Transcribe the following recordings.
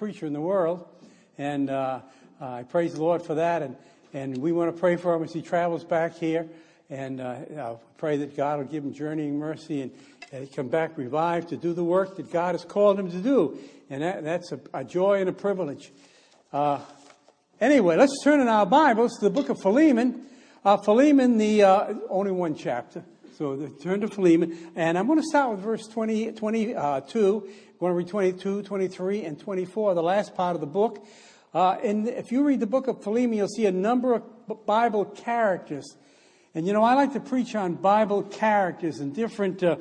preacher in the world. And uh, I praise the Lord for that. And, and we want to pray for him as he travels back here. And uh, pray that God will give him journeying mercy and, and come back revived to do the work that God has called him to do. And that, that's a, a, joy and a privilege. Uh, anyway, let's turn in our Bibles to the book of Philemon. Uh, Philemon, the uh, only one chapter. So turn to Philemon. And I'm going to start with verse 20, 22. Going to read 22, 23, and 24, the last part of the book. Uh, and if you read the book of Philemon, you'll see a number of Bible characters and you know, I like to preach on Bible characters and different, uh,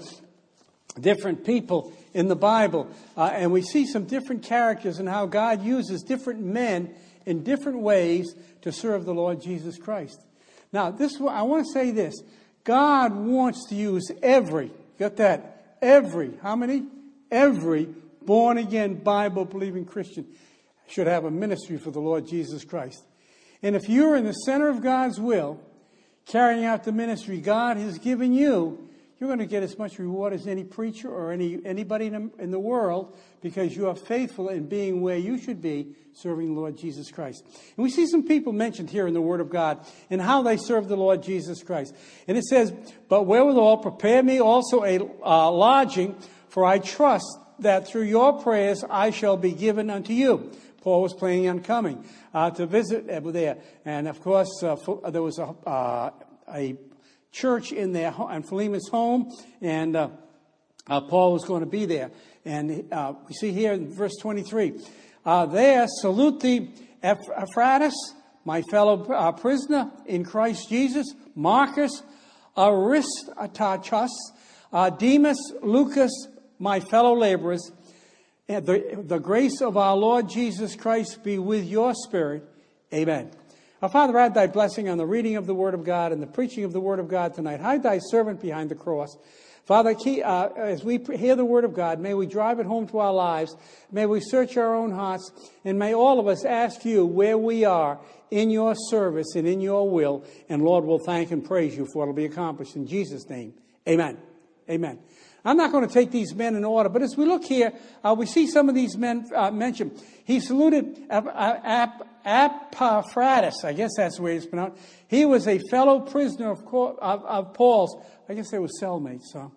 different people in the Bible. Uh, and we see some different characters and how God uses different men in different ways to serve the Lord Jesus Christ. Now, this I want to say this. God wants to use every, get that? Every, how many? Every born again Bible believing Christian should have a ministry for the Lord Jesus Christ. And if you're in the center of God's will, carrying out the ministry God has given you, you're going to get as much reward as any preacher or any, anybody in, the world because you are faithful in being where you should be, serving the Lord Jesus Christ. And we see some people mentioned here in the Word of God and how they serve the Lord Jesus Christ. And it says, But wherewithal prepare me also a uh, lodging, for I trust that through your prayers I shall be given unto you. Paul was planning on coming uh, to visit there. And of course, uh, uh, there was a, uh, a church in there, in Philemon's home, and uh, uh, Paul was going to be there. And we see here in verse 23 there, salute thee, Epaphroditus, my fellow prisoner in Christ Jesus, Marcus, Aristarchus, Demas, Lucas, my fellow laborers, the, the grace of our Lord Jesus Christ be with your spirit. Amen. Our Father, add thy blessing on the reading of the Word of God and the preaching of the Word of God tonight. Hide thy servant behind the cross. Father, uh, as we hear the Word of God, may we drive it home to our lives. May we search our own hearts. And may all of us ask you where we are in your service and in your will. And Lord, we'll thank and praise you for it will be accomplished. In Jesus' name, amen. Amen. I'm not going to take these men in order, but as we look here, uh, we see some of these men uh, mentioned. He saluted Ap- Epaphroditus, I guess that's the way it's pronounced. He was a fellow prisoner of, of, of Paul's. I guess they were cellmates, so.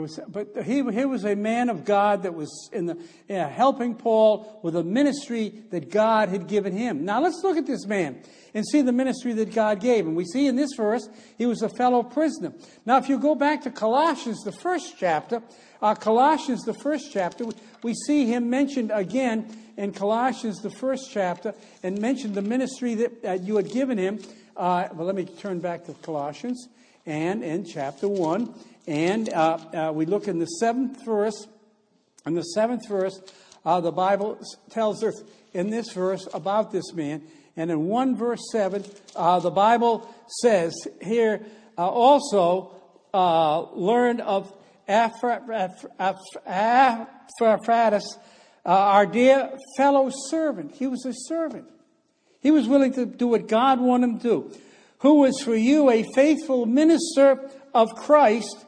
Was, but he, he was a man of God that was in the, helping Paul with a ministry that God had given him. Now let's look at this man and see the ministry that God gave him. We see in this verse, he was a fellow prisoner. Now if you go back to Colossians, the first chapter, uh, Colossians, the first chapter, we see him mentioned again in Colossians, the first chapter, and mentioned the ministry that uh, you had given him. Uh, well, let me turn back to Colossians and in chapter 1. And uh, uh, we look in the seventh verse. In the seventh verse, uh, the Bible tells us in this verse about this man. And in 1 verse 7, uh, the Bible says here uh, also uh, learn of Epaphroditus, our dear fellow servant. He was a servant. He was willing to do what God wanted him to do. Who was for you a faithful minister of Christ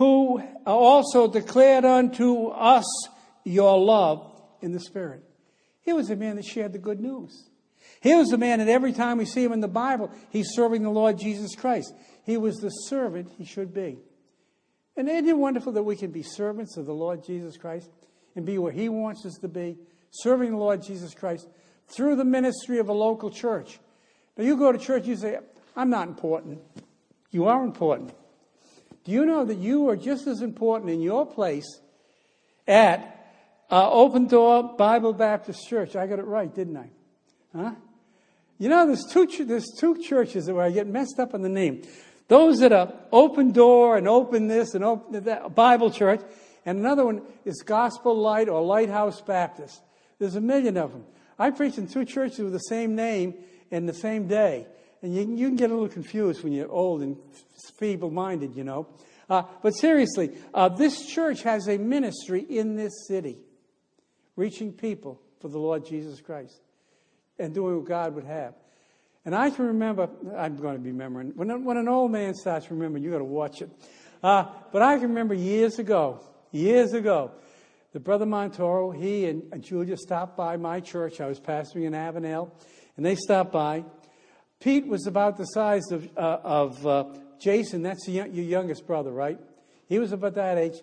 who also declared unto us your love in the Spirit. He was a man that shared the good news. He was a man that every time we see him in the Bible, he's serving the Lord Jesus Christ. He was the servant he should be. And isn't it wonderful that we can be servants of the Lord Jesus Christ and be where he wants us to be, serving the Lord Jesus Christ through the ministry of a local church? Now, you go to church, you say, I'm not important. You are important. Do you know that you are just as important in your place at uh, Open Door Bible Baptist Church? I got it right, didn't I? Huh? You know, there's two, there's two churches where I get messed up in the name. Those that are Open Door and Open This and Open that Bible Church, and another one is Gospel Light or Lighthouse Baptist. There's a million of them. I preach in two churches with the same name in the same day. And you, you can get a little confused when you're old and feeble minded, you know. Uh, but seriously, uh, this church has a ministry in this city, reaching people for the Lord Jesus Christ and doing what God would have. And I can remember, I'm going to be remembering, when, when an old man starts remembering, you've got to watch it. Uh, but I can remember years ago, years ago, the brother Montoro, he and, Julia stopped by my church. I was pastoring in Avenel, and they stopped by. Pete was about the size of, uh, of uh, Jason. That's your youngest brother, right? He was about that age.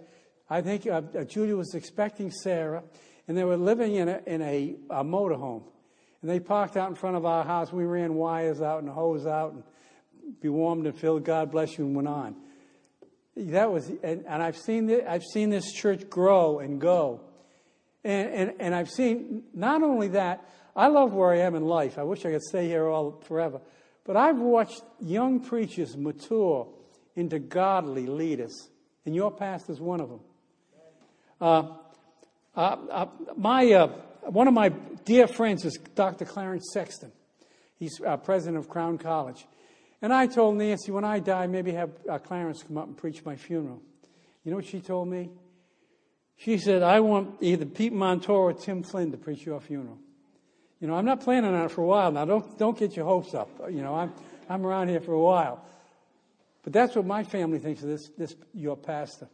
I think uh, uh, Julia was expecting Sarah, and they were living in a, in a, a motorhome. And they parked out in front of our house. We ran wires out and hose out and be warmed and filled. God bless you, and went on. That was, and, and I've seen this, I've seen this church grow and go, and, and and I've seen not only that. I love where I am in life. I wish I could stay here all forever, but I've watched young preachers mature into godly leaders, and your pastor's one of them. Uh, uh, uh, my uh, one of my dear friends is Dr. Clarence Sexton. He's uh, president of Crown College. And I told Nancy, when I die, maybe have uh, Clarence come up and preach my funeral. You know what she told me? She said, I want either Pete Montoro or Tim Flynn to preach your funeral. You know, I'm not planning on it for a while now. Don't, don't get your hopes up. You know, I'm, I'm around here for a while. But that's what my family thinks of this, this your pastor.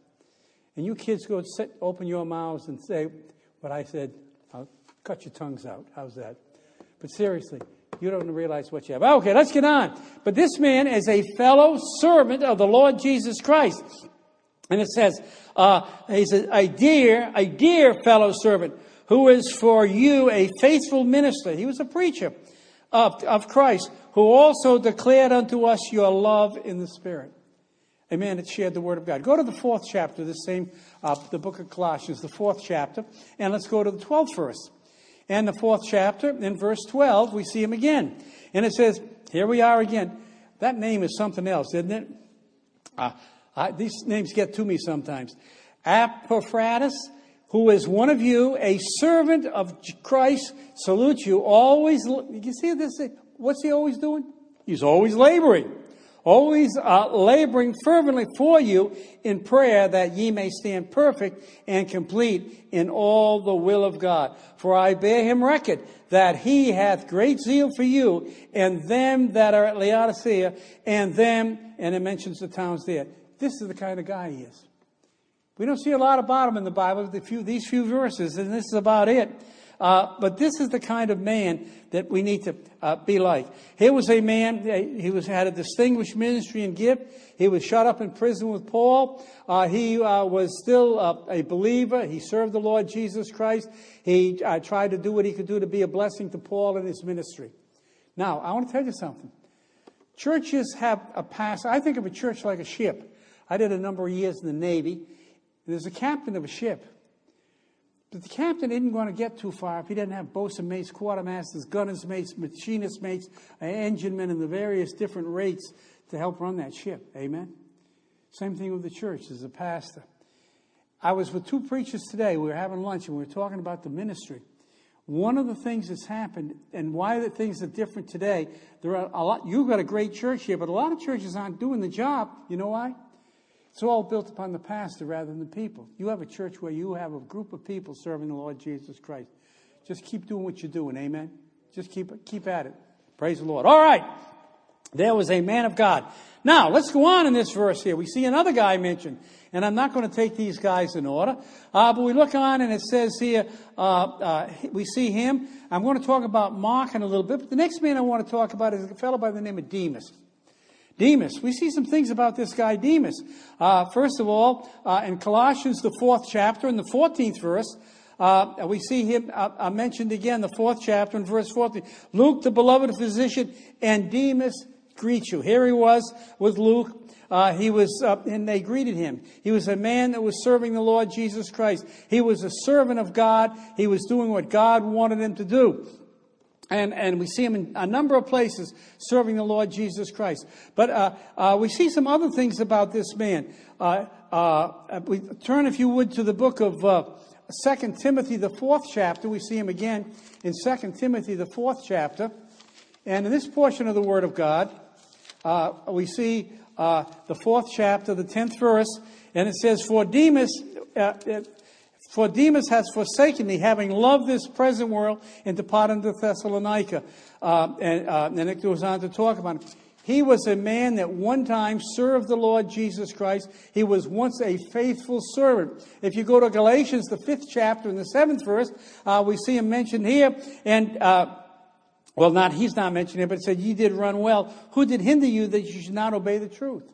And you kids go sit, open your mouths and say what I said. I'll cut your tongues out. How's that? But seriously, you don't realize what you have. Okay, let's get on. But this man is a fellow servant of the Lord Jesus Christ. And it says, uh, he's a, a dear, a dear fellow servant who is for you a faithful minister. He was a preacher of, of Christ who also declared unto us your love in the Spirit. Amen. It shared the word of God. Go to the fourth chapter, the same, uh, the book of Colossians, the fourth chapter, and let's go to the twelfth verse. And the fourth chapter, in verse 12, we see him again. And it says, Here we are again. That name is something else, isn't it? Uh, I, these names get to me sometimes. Epaphroditus, who is one of you, a servant of Christ, salutes you. Always, you see this? What's he always doing? He's always laboring always uh, laboring fervently for you in prayer that ye may stand perfect and complete in all the will of God. For I bear him record that he hath great zeal for you and them that are at Laodicea and them, and it mentions the towns there. This is the kind of guy he is. We don't see a lot about him in the Bible, the few, these few verses, and this is about it. Uh, but this is the kind of man that we need to uh, be like. Here was a man, uh, he was, had a distinguished ministry and gift. He was shut up in prison with Paul. Uh, he uh, was still uh, a believer. He served the Lord Jesus Christ. He tried to do what he could do to be a blessing to Paul and his ministry. Now, I want to tell you something. Churches have a past. I think of a church like a ship. I did a number of years in the Navy. There's a captain of a ship. But the captain isn't going to get too far if he doesn't have bosun mates, quartermasters, gunners mates, machinist mates, uh, engine men, and the various different rates to help run that ship. Amen? Same thing with the church as a pastor. I was with two preachers today. We were having lunch and we were talking about the ministry. One of the things that's happened and why the things are different today, there are a lot, you've got a great church here, but a lot of churches aren't doing the job. You know why? It's all built upon the pastor rather than the people. You have a church where you have a group of people serving the Lord Jesus Christ. Just keep doing what you're doing. Amen. Just keep keep at it. Praise the Lord. All right. There was a man of God. Now, let's go on in this verse here. We see another guy mentioned, and I'm not going to take these guys in order, uh, but we look on and it says here, uh, uh, we see him. I'm going to talk about Mark in a little bit, but the next man I want to talk about is a fellow by the name of Demas. Demas. We see some things about this guy, Demas. Uh, first of all, uh, in Colossians, the fourth chapter, in the 14th verse, uh, we see him uh, mentioned again, the fourth chapter, in verse 14. Luke, the beloved physician, and Demas greet you. Here he was with Luke. Uh, he was, uh, and they greeted him. He was a man that was serving the Lord Jesus Christ. He was a servant of God. He was doing what God wanted him to do. And, and we see him in a number of places serving the Lord Jesus Christ. But uh, uh, we see some other things about this man. Uh, uh we turn, if you would, to the book of uh, 2 Timothy, the fourth chapter. We see him again in 2 Timothy, the fourth chapter. And in this portion of the Word of God, uh, we see the fourth chapter, the tenth verse, and it says, For Demas, for Demas has forsaken me, having loved this present world, and departed to Thessalonica. Uh, and, uh, and it goes on to talk about it. He was a man that one time served the Lord Jesus Christ. He was once a faithful servant. If you go to Galatians, the fifth chapter and the seventh verse, uh, we see him mentioned here. And, uh, well, not, he's not mentioned here, but it said, Ye did run well. Who did hinder you that you should not obey the truth?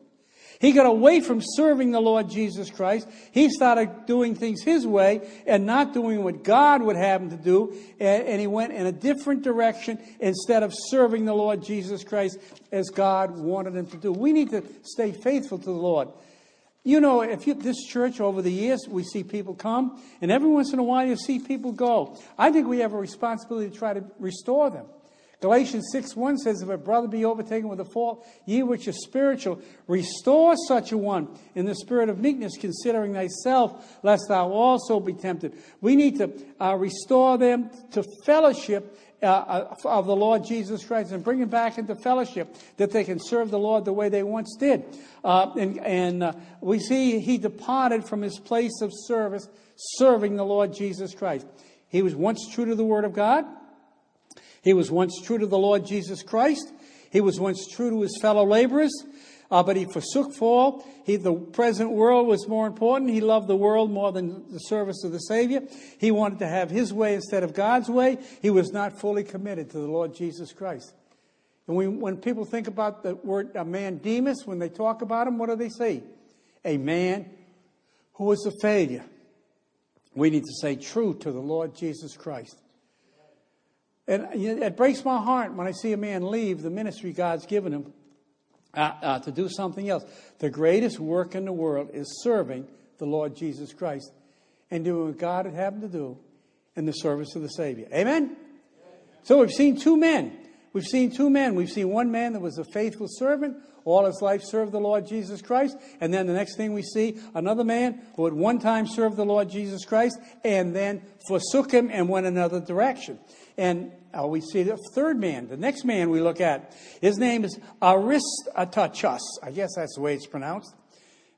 He got away from serving the Lord Jesus Christ. He started doing things his way and not doing what God would have him to do. And, he went in a different direction instead of serving the Lord Jesus Christ as God wanted him to do. We need to stay faithful to the Lord. You know, if you, this church over the years, we see people come, and every once in a while you see people go. I think we have a responsibility to try to restore them. Galatians 6 1 says, If a brother be overtaken with a fault, ye which are spiritual, restore such a one in the spirit of meekness, considering thyself, lest thou also be tempted. We need to uh, restore them to fellowship uh, uh, of the Lord Jesus Christ and bring them back into fellowship that they can serve the Lord the way they once did. Uh, and, and uh, we see he departed from his place of service, serving the Lord Jesus Christ. He was once true to the Word of God. He was once true to the Lord Jesus Christ. He was once true to his fellow laborers, uh, but he forsook fall. He, the present world was more important. He loved the world more than the service of the Savior. He wanted to have his way instead of God's way. He was not fully committed to the Lord Jesus Christ. And we, when people think about the word a man Demas, when they talk about him, what do they say? A man who was a failure. We need to say true to the Lord Jesus Christ. And it breaks my heart when I see a man leave the ministry God's given him uh, uh, to do something else. The greatest work in the world is serving the Lord Jesus Christ and doing what God had happened to do in the service of the Savior. Amen? So we've seen two men. We've seen two men. We've seen one man that was a faithful servant, all his life served the Lord Jesus Christ. And then the next thing we see, another man who at one time served the Lord Jesus Christ and then forsook him and went another direction. And uh, we see the third man, the next man we look at. His name is Aristarchus. I guess that's the way it's pronounced.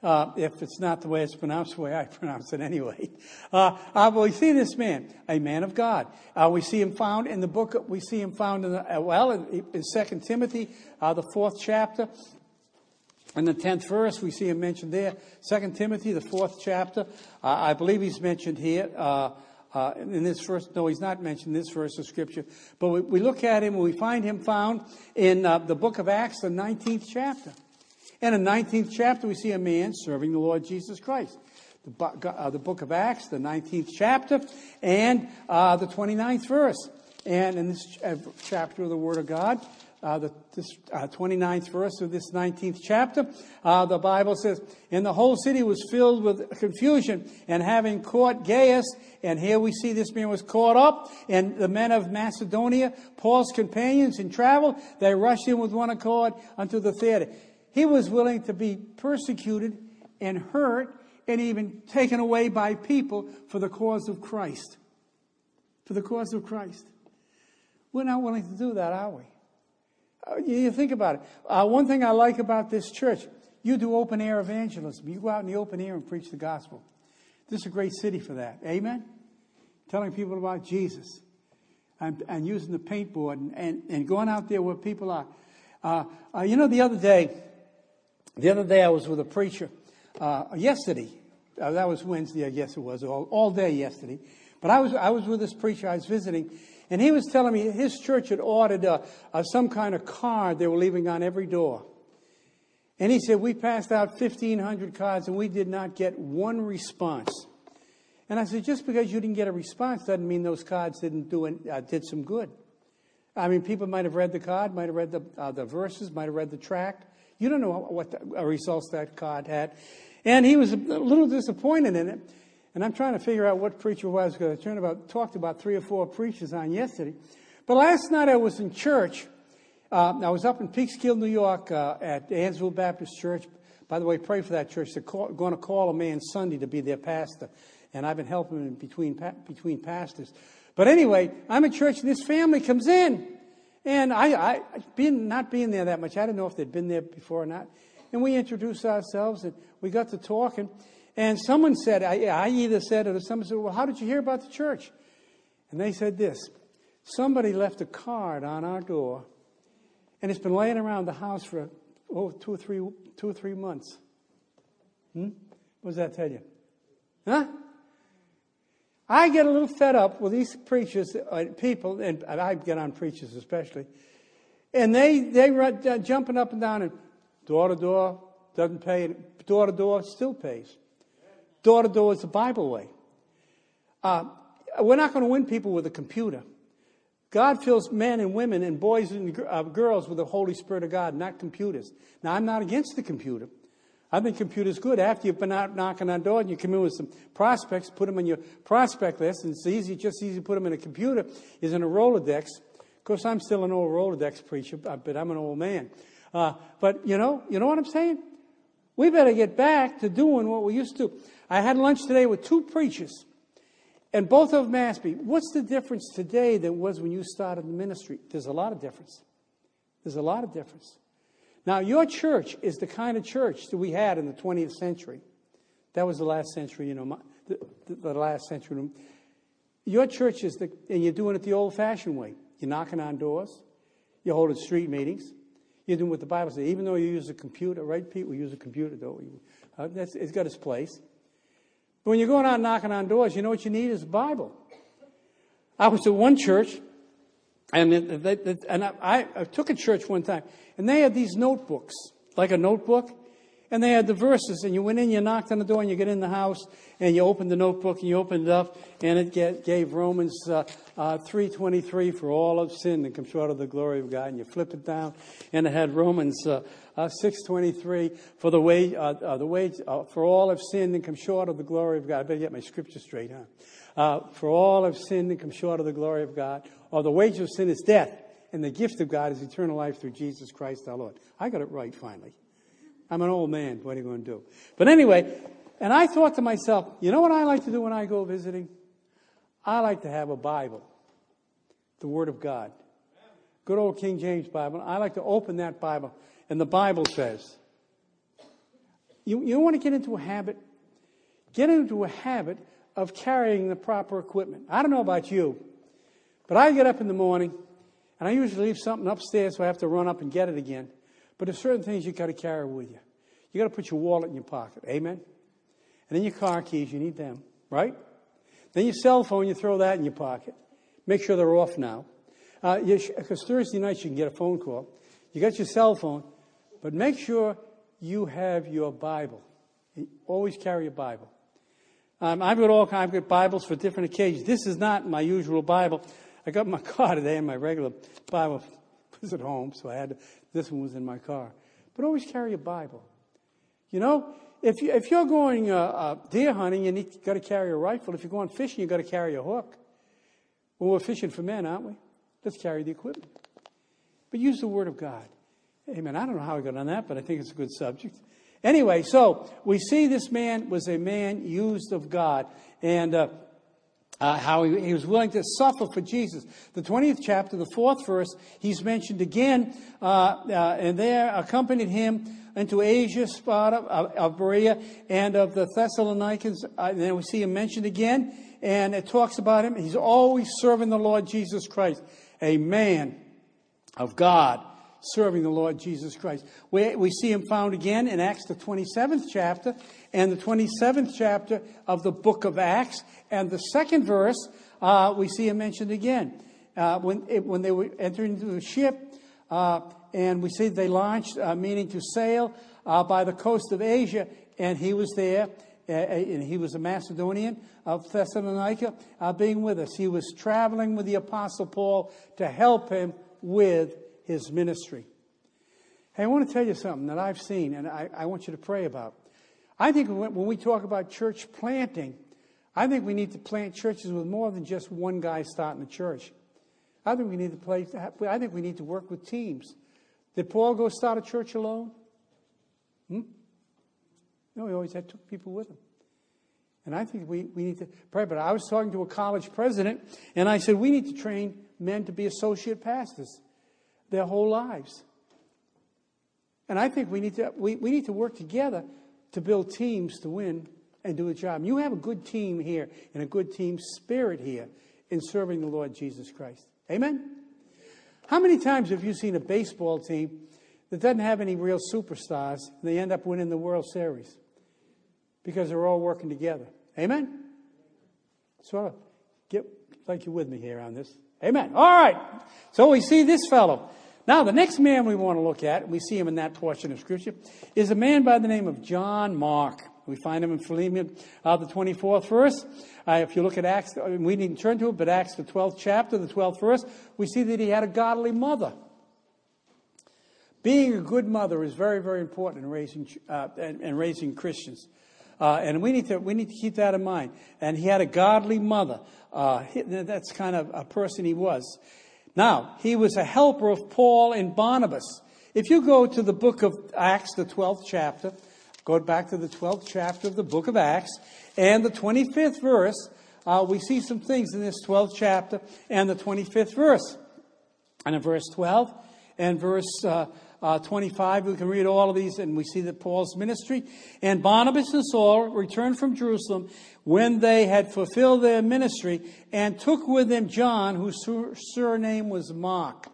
Uh, if it's not the way it's pronounced, the way I pronounce it anyway. Uh, uh, we see this man, a man of God. Uh, we see him found in the book, we see him found in, the, uh, well, in, in 2 Timothy, uh, the fourth chapter. In the 10th verse, we see him mentioned there. 2 Timothy, the fourth chapter. I believe he's mentioned here. Uh, in this verse, no, he's not mentioned in this verse of Scripture. But we, we look at him and we find him found in uh, the book of Acts, the 19th chapter. And in the 19th chapter, we see a man serving the Lord Jesus Christ. The, uh, book of Acts, the 19th chapter, and uh, the 29th verse. And in this uh, chapter of the Word of God, uh, the this, uh, 29th verse of this 19th chapter, uh, the Bible says, And the whole city was filled with confusion, and having caught Gaius, and here we see this man was caught up, and the men of Macedonia, Paul's companions in travel, they rushed in with one accord unto the theater. He was willing to be persecuted and hurt and even taken away by people for the cause of Christ. For the cause of Christ. We're not willing to do that, are we? Uh, you think about it. Uh, one thing I like about this church, you do open air evangelism. You go out in the open air and preach the gospel. This is a great city for that. Amen? Telling people about Jesus and, and using the paintboard and, and, and, going out there where people are. Uh, uh, you know, the other day, the other day I was with a preacher, uh, yesterday. Uh, that was Wednesday, I guess it was, all, all day yesterday. But I was, I was with this preacher I was visiting, and he was telling me his church had ordered a, a, some kind of card they were leaving on every door. And he said, We passed out 1,500 cards and we did not get one response. And I said, Just because you didn't get a response doesn't mean those cards didn't do it, uh, did some good. I mean, people might have read the card, might have read the, uh, the verses, might have read the tract. You don't know what the results that card had. And he was a little disappointed in it. And I'm trying to figure out what preacher was because I turned about, talked about three or four preachers on yesterday. But last night I was in church. Uh, I was up in Peekskill, New York, uh, at Annsville Baptist Church. By the way, pray for that church. They're call, going to call a man Sunday to be their pastor, and I've been helping him between between pastors. But anyway, I'm in church, and this family comes in, and I, I being not being there that much, I didn't know if they'd been there before or not. And we introduced ourselves, and we got to talking. And someone said, I, I either said it or someone said, Well, how did you hear about the church? And they said this somebody left a card on our door, and it's been laying around the house for oh, two or three, two or three months. Hmm? What does that tell you? Huh? I get a little fed up with these preachers, uh, people, and I get on preachers especially, and they they run uh, jumping up and down and door to door doesn't pay, door to door still pays. Door to door is the Bible way. Uh, we're not going to win people with a computer. God fills men and women and boys and uh, girls with the Holy Spirit of God, not computers. Now, I'm not against the computer. I think computers good. After you've been out knocking on doors and you come in with some prospects, put them on your prospect list, and it's easy, just easy to put them in a computer, is in a Rolodex. Of course, I'm still an old Rolodex preacher, but I'm an old man. Uh, but you know, you know what I'm saying? We better get back to doing what we used to. I had lunch today with two preachers. And both of them asked me, What's the difference today than was when you started the ministry? There's a lot of difference. There's a lot of difference. Now, your church is the kind of church that we had in the 20th century. That was the last century, you know, the, the, the last century. Your church is the, and you're doing it the old fashioned way. You're knocking on doors, you're holding street meetings, you're doing what the Bible says. Even though you use a computer, right, Pete? We use a computer, though. Uh, it's got its place. But when you're going out knocking on doors, you know what you need is a Bible. I was at one church, and, they, and I, I took a church one time, and they had these notebooks, like a notebook, and they had the verses, and you went in, you knocked on the door, and you get in the house, and you opened the notebook, and you opened it up, and it get, gave Romans uh, uh, 3.23, for all of sin and come short of the glory of God, and you flip it down, and it had Romans uh, uh, 6.23, for the wage, uh, uh, the uh, for all have sinned and come short of the glory of God. I better get my scripture straight, huh? Uh, for all have sinned and come short of the glory of God. Or the wage of sin is death, and the gift of God is eternal life through Jesus Christ our Lord. I got it right finally. I'm an old man. What are you going to do? But anyway, and I thought to myself, you know what I like to do when I go visiting? I like to have a Bible, the Word of God. Good old King James Bible. I like to open that Bible, and the Bible says, you, you want to get into a habit? Get into a habit of carrying the proper equipment. I don't know about you, but I get up in the morning, and I usually leave something upstairs so I have to run up and get it again. But there's certain things you've got to carry with you. You've got to put your wallet in your pocket. Amen? And then your car keys, you need them, right? Then your cell phone, you throw that in your pocket. Make sure they're off now. Because uh, Thursday night you can get a phone call. You got your cell phone, but make sure you have your Bible. You always carry a Bible. Um, I've got all kinds of Bibles for different occasions. This is not my usual Bible. I got my car today, and my regular Bible was at home, so I had to, this one was in my car. But always carry a Bible. You know, if, you, if you're going uh, uh, deer hunting, you need, got to carry a rifle. If you're going fishing, you've got to carry a hook. Well, we're fishing for men, aren't we? Let's carry the equipment. But use the Word of God. Amen. I don't know how I got on that, but I think it's a good subject. Anyway, so we see this man was a man used of God. And uh, uh, how he, he, was willing to suffer for Jesus. The 20th chapter, the fourth verse, he's mentioned again, uh, uh, and there accompanied him into Asia, Sopater, of, of Berea, and of the Thessalonians. Uh, and then we see him mentioned again, and it talks about him. He's always serving the Lord Jesus Christ, a man of God serving the Lord Jesus Christ. We, we see him found again in Acts, the 27th chapter, and the 27th chapter of the book of Acts. And the second verse, uh, we see him mentioned again. Uh, when, it, when they were entering into the ship, uh, and we see they launched, uh, meaning to sail uh, by the coast of Asia, and he was there. Uh, and he was a Macedonian of Thessalonica, being with us. He was traveling with the Apostle Paul to help him with his ministry. Hey, I want to tell you something that I've seen and I, I want you to pray about. I think when we talk about church planting, I think we need to plant churches with more than just one guy starting a church. I think we need to play, I think we need to work with teams. Did Paul go start a church alone? Hmm? No, he always had two people with him. And I think we, we need to pray. But I was talking to a college president, and I said, we need to train men to be associate pastors their whole lives. And I think we need to, we, we need to work together to build teams to win and do a job. You have a good team here and a good team spirit here in serving the Lord Jesus Christ. Amen? How many times have you seen a baseball team that doesn't have any real superstars and they end up winning the World Series? Because they're all working together. Amen? So, get like you're with me here on this. Amen. All right. So we see this fellow. Now, the next man we want to look at, and we see him in that portion of Scripture, is a man by the name of John Mark. We find him in Philemon, uh, the 24th verse. Uh, if you look at Acts, uh, we needn't turn to it, but Acts, the 12th chapter, the 12th verse, we see that he had a godly mother. Being a good mother is very, very important in raising, uh, in, in raising Christians. Uh, and we need, to, we need to keep that in mind. And he had a godly mother. Uh, that's kind of a person he was. Now, he was a helper of Paul and Barnabas. If you go to the book of Acts, the 12th chapter, Go back to the 12th chapter of the book of Acts and the 25th verse. Uh, we see some things in this 12th chapter and the 25th verse. And in verse 12 and verse uh, uh, 25, we can read all of these and we see that Paul's ministry. And Barnabas and Saul returned from Jerusalem when they had fulfilled their ministry and took with them John, whose surname was Mark.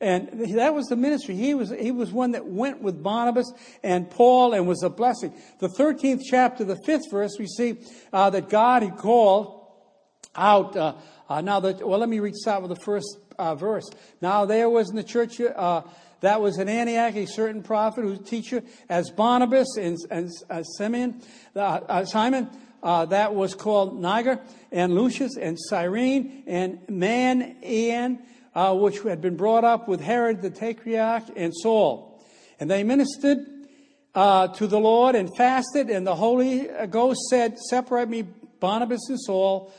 And that was the ministry. He was, he was one that went with Barnabas and Paul and was a blessing. The 13th chapter, the 5th verse, we see uh, that God had called out. Uh, uh, now, that, well, let me read start with the first uh, verse. Now, there was in the church uh, that was in Antioch a certain prophet whose teacher, as Barnabas and, and uh, Simeon, Simon, that was called Niger, and Lucius, and Cyrene, and Manaen uh, which had been brought up with Herod the Tetrarch and Saul. And they ministered uh, to the Lord and fasted, and the Holy Ghost said, Separate me, Barnabas and Saul,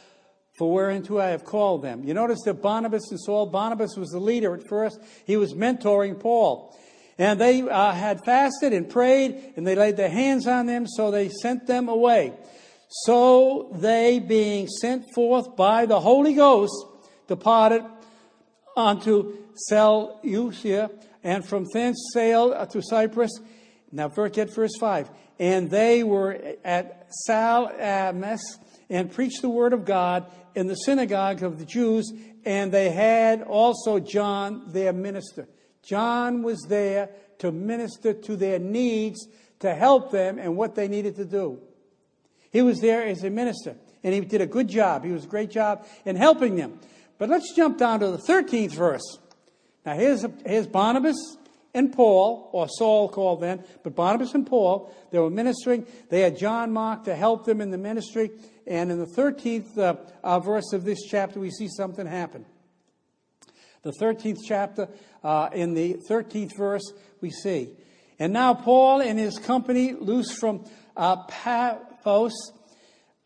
for whereunto I have called them. You notice that Barnabas and Saul, Barnabas was the leader at first, he was mentoring Paul. And they uh, had fasted and prayed, and they laid their hands on them, so they sent them away. So they, being sent forth by the Holy Ghost, departed unto Seleucia, and from thence sailed to Cyprus. Now, get verse 5. And they were at Salamis and preached the word of God in the synagogue of the Jews, and they had also John, their minister. John was there to minister to their needs, to help them and what they needed to do. He was there as a minister, and he did a good job. He was a great job in helping them. But let's jump down to the 13th verse. Now, here's, here's Barnabas and Paul, or Saul called then, but Barnabas and Paul, they were ministering. They had John Mark to help them in the ministry. And in the 13th uh, uh, verse of this chapter, we see something happen. The 13th chapter, uh, in the 13th verse, we see. And now Paul and his company, loose from uh, Paphos,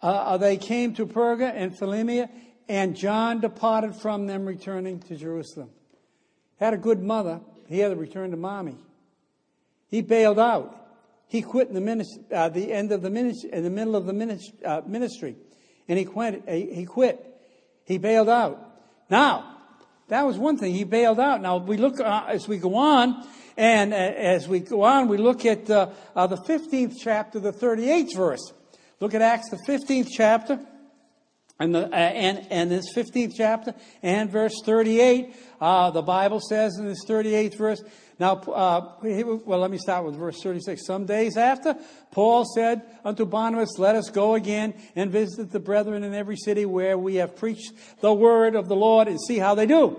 uh, they came to Perga and Philippi and John departed from them, returning to Jerusalem. Had a good mother. He had to return to mommy. He bailed out. He quit in the, ministry, uh, the end of the ministry, in the middle of the ministry, uh, ministry. and he quit. He quit. He bailed out. Now, that was one thing. He bailed out. Now we look uh, as we go on, and uh, as we go on, we look at uh, uh, the 15th chapter, the 38th verse. Look at Acts, the 15th chapter. And, the, uh, and, and this 15th chapter and verse 38, uh, the Bible says in this 38th verse, now, uh, well, let me start with verse 36. Some days after, Paul said unto Barnabas, Let us go again and visit the brethren in every city where we have preached the word of the Lord and see how they do.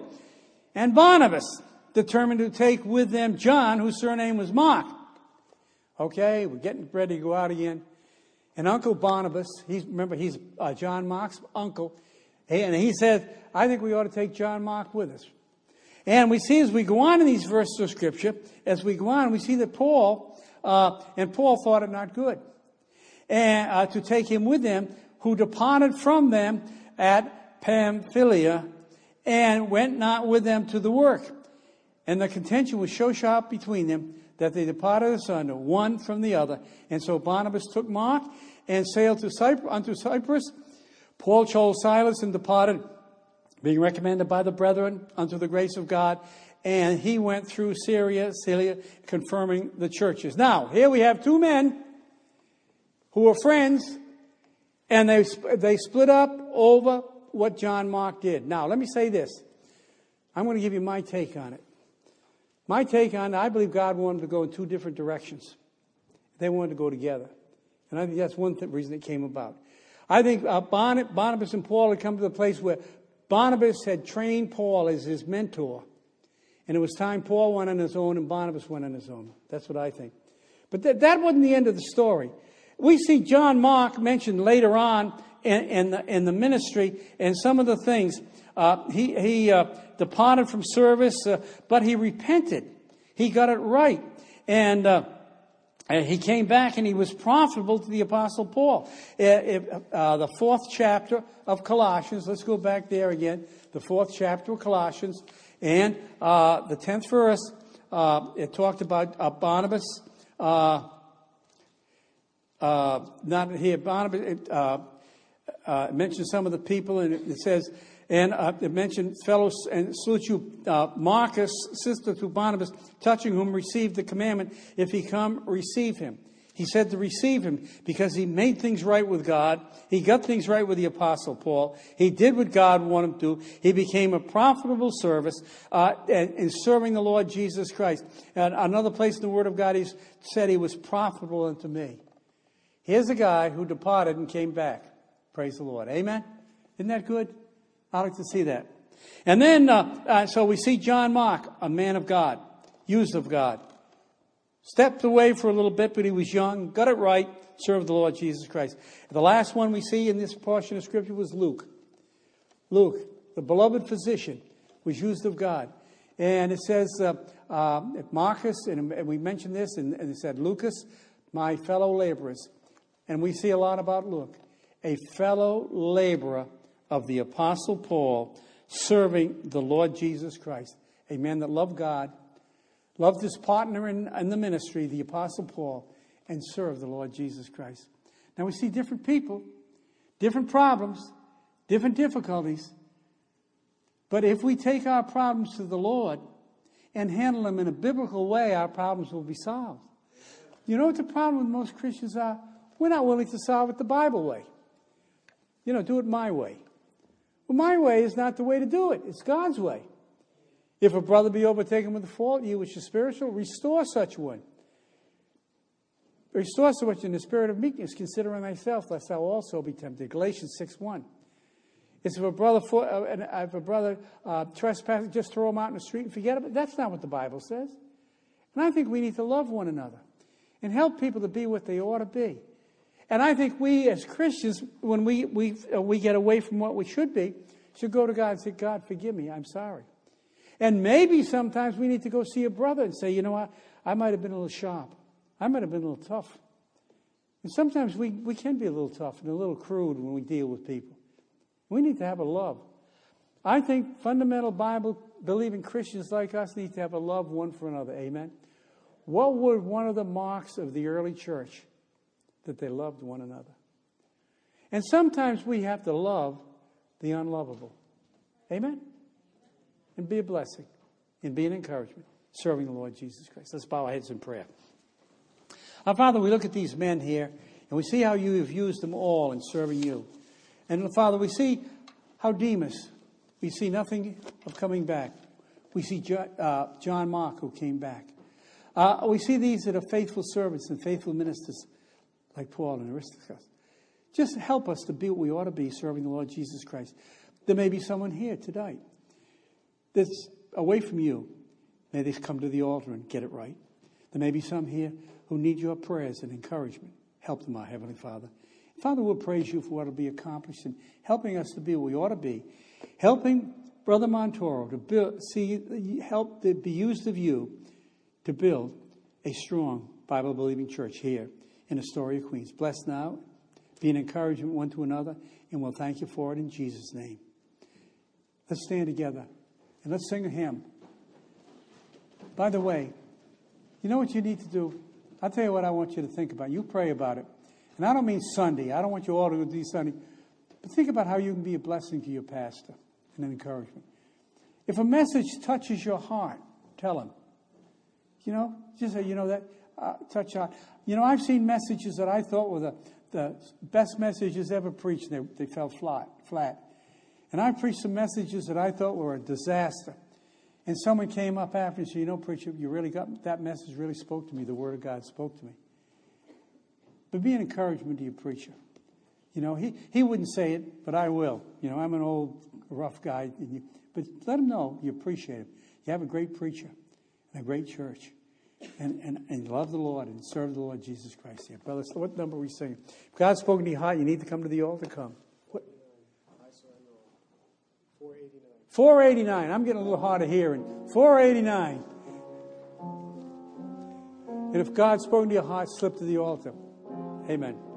And Barnabas determined to take with them John, whose surname was Mark. Okay, we're getting ready to go out again. And Uncle Barnabas, he's, remember, he's uh, John Mark's uncle, and he said, I think we ought to take John Mark with us. And we see as we go on in these verses of Scripture, as we go on, we see that Paul, uh, and Paul thought it not good, and uh, to take him with them, who departed from them at Pamphylia, and went not with them to the work. And the contention was so sharp between them that they departed asunder, one from the other. And so Barnabas took Mark and sailed to Cyprus, unto Cyprus. Paul chose Silas and departed, being recommended by the brethren unto the grace of God. And he went through Syria, Cilicia, confirming the churches. Now, here we have two men who were friends, and they, they split up over what John Mark did. Now, let me say this. I'm going to give you my take on it. My take on I believe God wanted to go in two different directions. They wanted to go together. And I think that's one th- reason it came about. I think uh, Barnabas and Paul had come to the place where Barnabas had trained Paul as his mentor. And it was time Paul went on his own and Barnabas went on his own. That's what I think. But th- that wasn't the end of the story. We see John Mark mentioned later on in, in, the, in the ministry and some of the things. Uh, he he uh, departed from service, uh, but he repented. He got it right. And uh, he came back and he was profitable to the Apostle Paul. Uh, the fourth chapter of Colossians, let's go back there again. The fourth chapter of Colossians. And uh, the tenth verse, it talked about Barnabas. not here, Barnabas. It, uh, mentions some of the people, and it says, and uh, it mentioned fellows, and salute you, uh, Marcus, sister to Barnabas, touching whom received the commandment, if he come, receive him. He said to receive him because he made things right with God. He got things right with the Apostle Paul. He did what God wanted him to. He became a profitable service uh, in serving the Lord Jesus Christ. And another place in the Word of God, he said he was profitable unto me. Here's a guy who departed and came back. Praise the Lord. Amen? Isn't that good? I like to see that. And then, uh, uh, so we see John Mark, a man of God, used of God. Stepped away for a little bit, but he was young, got it right, served the Lord Jesus Christ. The last one we see in this portion of Scripture was Luke. Luke, the beloved physician, was used of God. And it says, uh, uh, Marcus, and, and, we mentioned this, and, and it said, Lucas, my fellow laborers. And we see a lot about Luke a fellow laborer of the Apostle Paul, serving the Lord Jesus Christ. A man that loved God, loved his partner in, in the ministry, the Apostle Paul, and served the Lord Jesus Christ. Now we see different people, different problems, different difficulties. But if we take our problems to the Lord and handle them in a biblical way, our problems will be solved. You know what the problem with most Christians are? We're not willing to solve it the Bible way you know, do it my way. Well, my way is not the way to do it. It's God's way. If a brother be overtaken with a fault, you which is spiritual, restore such one. Restore such in the spirit of meekness, considering thyself, lest thou also be tempted. Galatians 6 1. It's if a brother, for, uh, if a brother uh, trespasses, just throw him out in the street and forget about it. That's not what the Bible says. And I think we need to love one another and help people to be what they ought to be. And I think we as Christians, when we, we, uh, we get away from what we should be, should go to God and say, God, forgive me, I'm sorry. And maybe sometimes we need to go see a brother and say, you know what, I might have been a little sharp. I might have been a little tough. And sometimes we, we can be a little tough and a little crude when we deal with people. We need to have a love. I think fundamental Bible believing Christians like us need to have a love one for another. Amen. What would one of the marks of the early church? That they loved one another. And sometimes we have to love the unlovable. Amen? And be a blessing and be an encouragement, serving the Lord Jesus Christ. Let's bow our heads in prayer. Our Father, we look at these men here and we see how you have used them all in serving you. And Father, we see how Demas, we see nothing of coming back. We see uh, John Mark who came back. Uh, we see these that are faithful servants and faithful ministers like Paul and Aristarchus. Just help us to be what we ought to be serving the Lord Jesus Christ. There may be someone here tonight that's away from you. May they come to the altar and get it right. There may be some here who need your prayers and encouragement. Help them, our Heavenly Father. Father, we'll praise you for what will be accomplished in helping us to be what we ought to be. Helping Brother Montoro to build, see, help to be used of you to build a strong Bible believing church here in Astoria, Queens. Bless now, be an encouragement one to another, and we'll thank you for it in Jesus' name. Let's stand together and let's sing a hymn. By the way, you know what you need to do? I'll tell you what I want you to think about. You pray about it. And I don't mean Sunday. I don't want you all to do Sunday. But think about how you can be a blessing to your pastor and an encouragement. If a message touches your heart, tell him. You know, just say, you know, that uh, touch on. You know, I've seen messages that I thought were the, the best messages ever preached. They, they fell flat, flat. And I preached some messages that I thought were a disaster. And someone came up after and said, You know, preacher, you really got that message really spoke to me. The word of God spoke to me. But be an encouragement to your preacher. You know, he, he wouldn't say it, but I will. You know, I'm an old, rough guy. You, but let him know you appreciate him. You have a great preacher and a great church. And, and, and love the Lord and serve the Lord Jesus Christ here. Brothers, what number are we singing? If God's spoken to your heart, you need to come to the altar, come. What? 489. I'm getting a little hard of hearing. 489. And if God's spoken to your heart, slip to the altar. Amen.